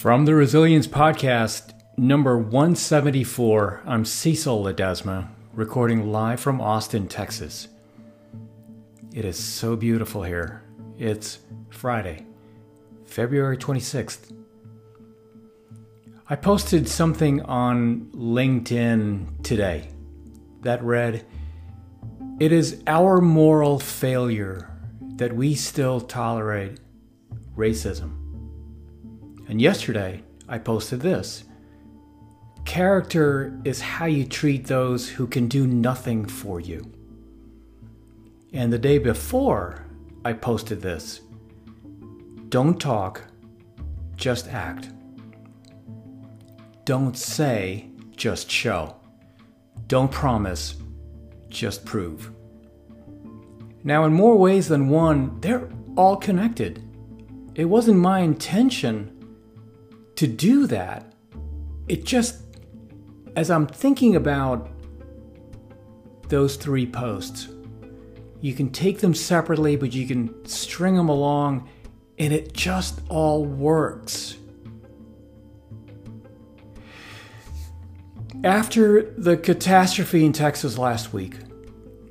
From the Resilience Podcast, number 174, I'm Cecil Ledesma, recording live from Austin, Texas. It is so beautiful here. It's Friday, February 26th. I posted something on LinkedIn today that read, It is our moral failure that we still tolerate racism. And yesterday, I posted this Character is how you treat those who can do nothing for you. And the day before, I posted this Don't talk, just act. Don't say, just show. Don't promise, just prove. Now, in more ways than one, they're all connected. It wasn't my intention to do that, it just, as I'm thinking about those three posts, you can take them separately, but you can string them along, and it just all works. After the catastrophe in Texas last week,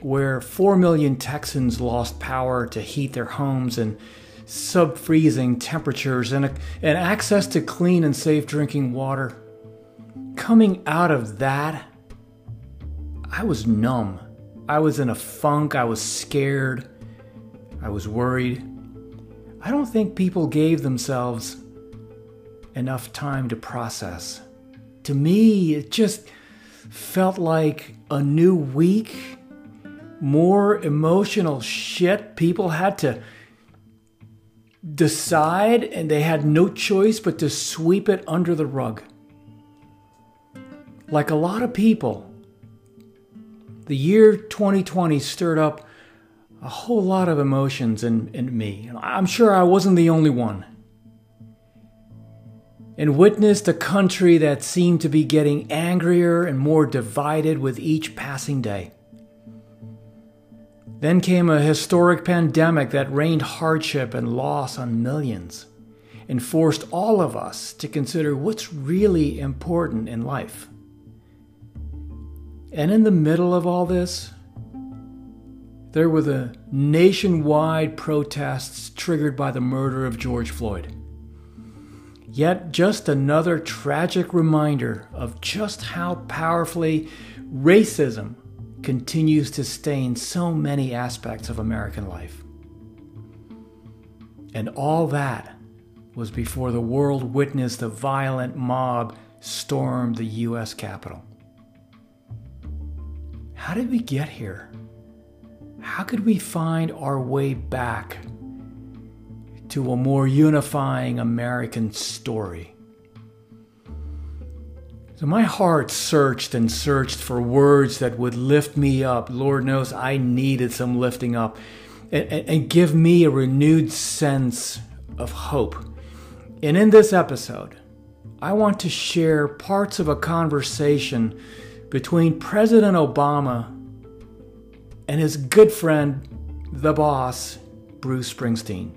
where 4 million Texans lost power to heat their homes and sub freezing temperatures and, a, and access to clean and safe drinking water. Coming out of that, I was numb. I was in a funk. I was scared. I was worried. I don't think people gave themselves enough time to process. To me, it just felt like a new week, more emotional shit people had to decide, and they had no choice but to sweep it under the rug. Like a lot of people, the year 2020 stirred up a whole lot of emotions in, in me. I'm sure I wasn't the only one. And witnessed a country that seemed to be getting angrier and more divided with each passing day. Then came a historic pandemic that rained hardship and loss on millions and forced all of us to consider what's really important in life. And in the middle of all this, there were the nationwide protests triggered by the murder of George Floyd. Yet, just another tragic reminder of just how powerfully racism continues to stain so many aspects of American life. And all that was before the world witnessed a violent mob storm the U.S. Capitol. How did we get here? How could we find our way back to a more unifying American story? So my heart searched and searched for words that would lift me up. Lord knows I needed some lifting up and, and, give me a renewed sense of hope. And in this episode, I want to share parts of a conversation between President Obama and his good friend, the boss, Bruce Springsteen.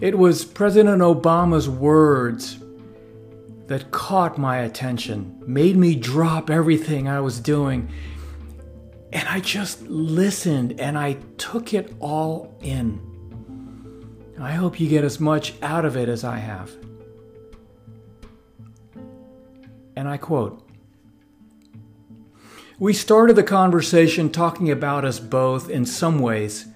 It was President Obama's words that caught my attention, made me drop everything I was doing. And I just listened and I took it all in. I hope you get as much out of it as I have. And I quote We started the conversation talking about us both, in some ways,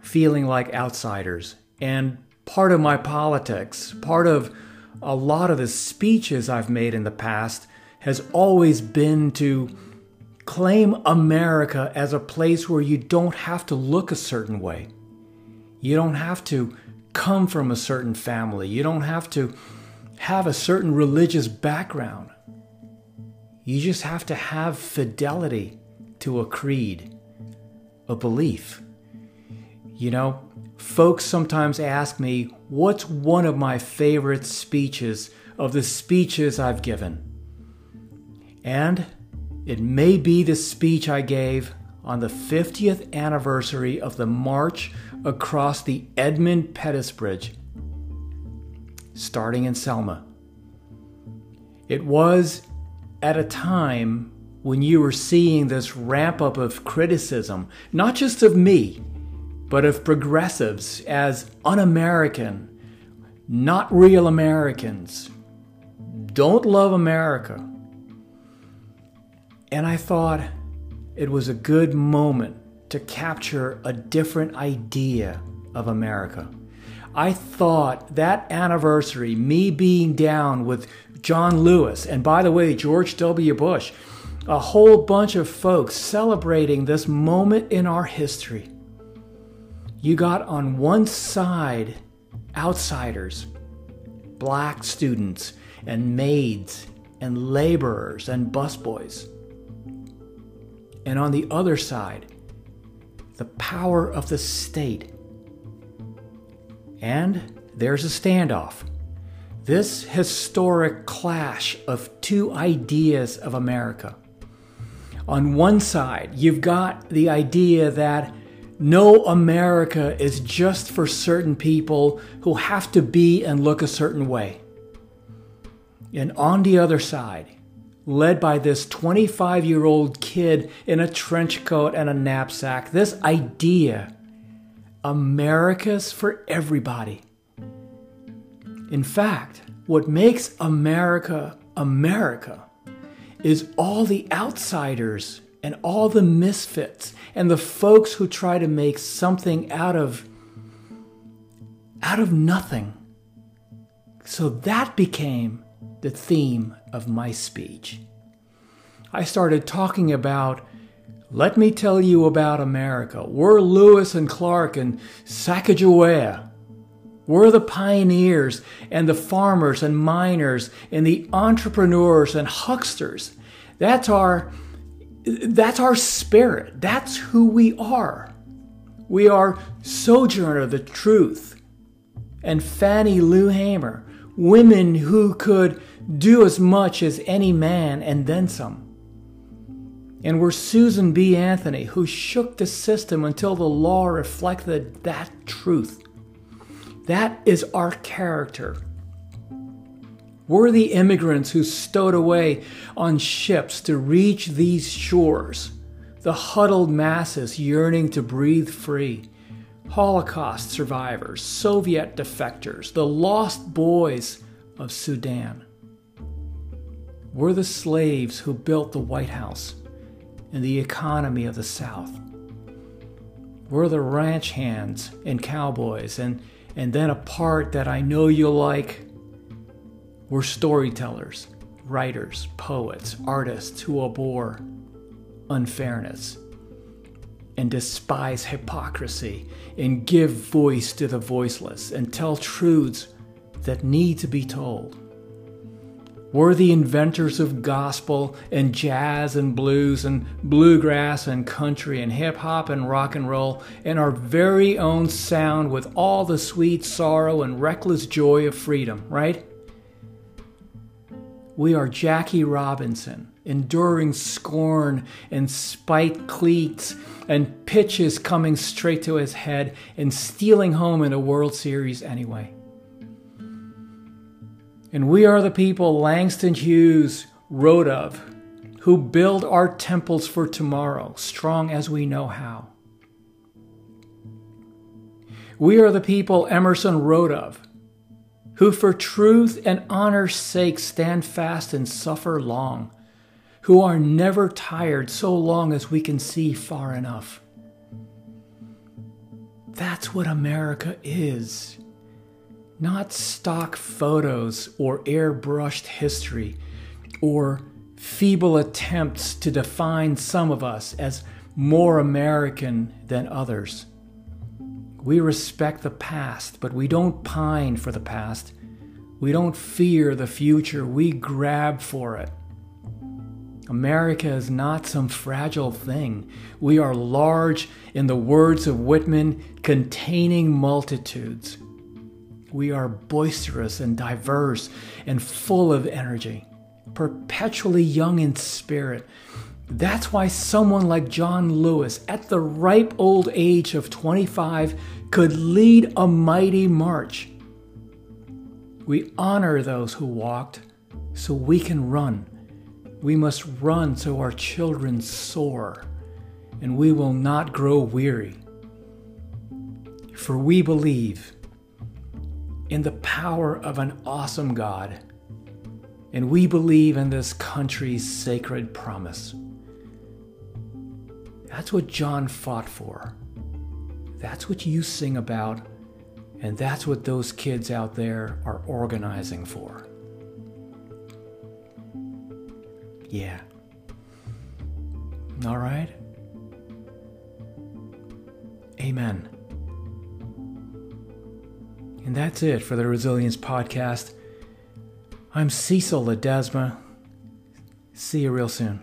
feeling like outsiders. And part of my politics, part of a lot of the speeches I've made in the past has always been to claim America as a place where you don't have to look a certain way. You don't have to come from a certain family. You don't have to have a certain religious background. You just have to have fidelity to a creed, a belief. You know, folks sometimes ask me, what's one of my favorite speeches of the speeches I've given? And it may be the speech I gave on the 50th anniversary of the march across the Edmund Pettus Bridge, starting in Selma It was at a time when you were seeing this ramp up of criticism, not just of me, but of progressives as un American, not real Americans, don't love America. And I thought it was a good moment to capture a different idea of America. I thought that anniversary, me being down with John Lewis, and by the way, George W. Bush, a whole bunch of folks celebrating this moment in our history. You got on one side outsiders, black students, and maids, and laborers, and busboys. And on the other side, the power of the state. And there's a standoff. This historic clash of two ideas of America. On one side, you've got the idea that no America is just for certain people who have to be and look a certain way. And on the other side, led by this 25 year old kid in a trench coat and a knapsack, this idea America's for everybody. In fact, what makes America America is all the outsiders and all the misfits and the folks who try to make something out of out of nothing. So that became the theme of my speech. I started talking about let me tell you about America. We're Lewis and Clark and Sacagawea. We're the pioneers and the farmers and miners and the entrepreneurs and hucksters. That's our that's our spirit. That's who we are. We are Sojourner the Truth and Fannie Lou Hamer, women who could do as much as any man and then some. And we're Susan B. Anthony, who shook the system until the law reflected that truth. That is our character. We're the immigrants who stowed away on ships to reach these shores, the huddled masses yearning to breathe free, Holocaust survivors, Soviet defectors, the lost boys of Sudan. We're the slaves who built the White House and the economy of the South. We're the ranch hands and cowboys, and, and then a part that I know you'll like. We're storytellers, writers, poets, artists who abhor unfairness and despise hypocrisy and give voice to the voiceless and tell truths that need to be told. We're the inventors of gospel and jazz and blues and bluegrass and country and hip hop and rock and roll and our very own sound with all the sweet sorrow and reckless joy of freedom, right? We are Jackie Robinson, enduring scorn and spite cleats and pitches coming straight to his head and stealing home in a World Series anyway. And we are the people Langston Hughes wrote of, who build our temples for tomorrow, strong as we know how. We are the people Emerson wrote of, who for truth and honor's sake stand fast and suffer long, who are never tired so long as we can see far enough. That's what America is not stock photos or airbrushed history or feeble attempts to define some of us as more American than others. We respect the past, but we don't pine for the past. We don't fear the future, we grab for it. America is not some fragile thing. We are large, in the words of Whitman, containing multitudes. We are boisterous and diverse and full of energy, perpetually young in spirit. That's why someone like John Lewis, at the ripe old age of 25, could lead a mighty march. We honor those who walked, so we can run. We must run so our children soar, and we will not grow weary. For we believe in the power of an awesome God, and we believe in this country's sacred promise. That's what John fought for. That's what you sing about, and that's what those kids out there are organizing for. Yeah. All right? Amen. And that's it for the Resilience Podcast. I'm Cecil Ledesma. See you real soon.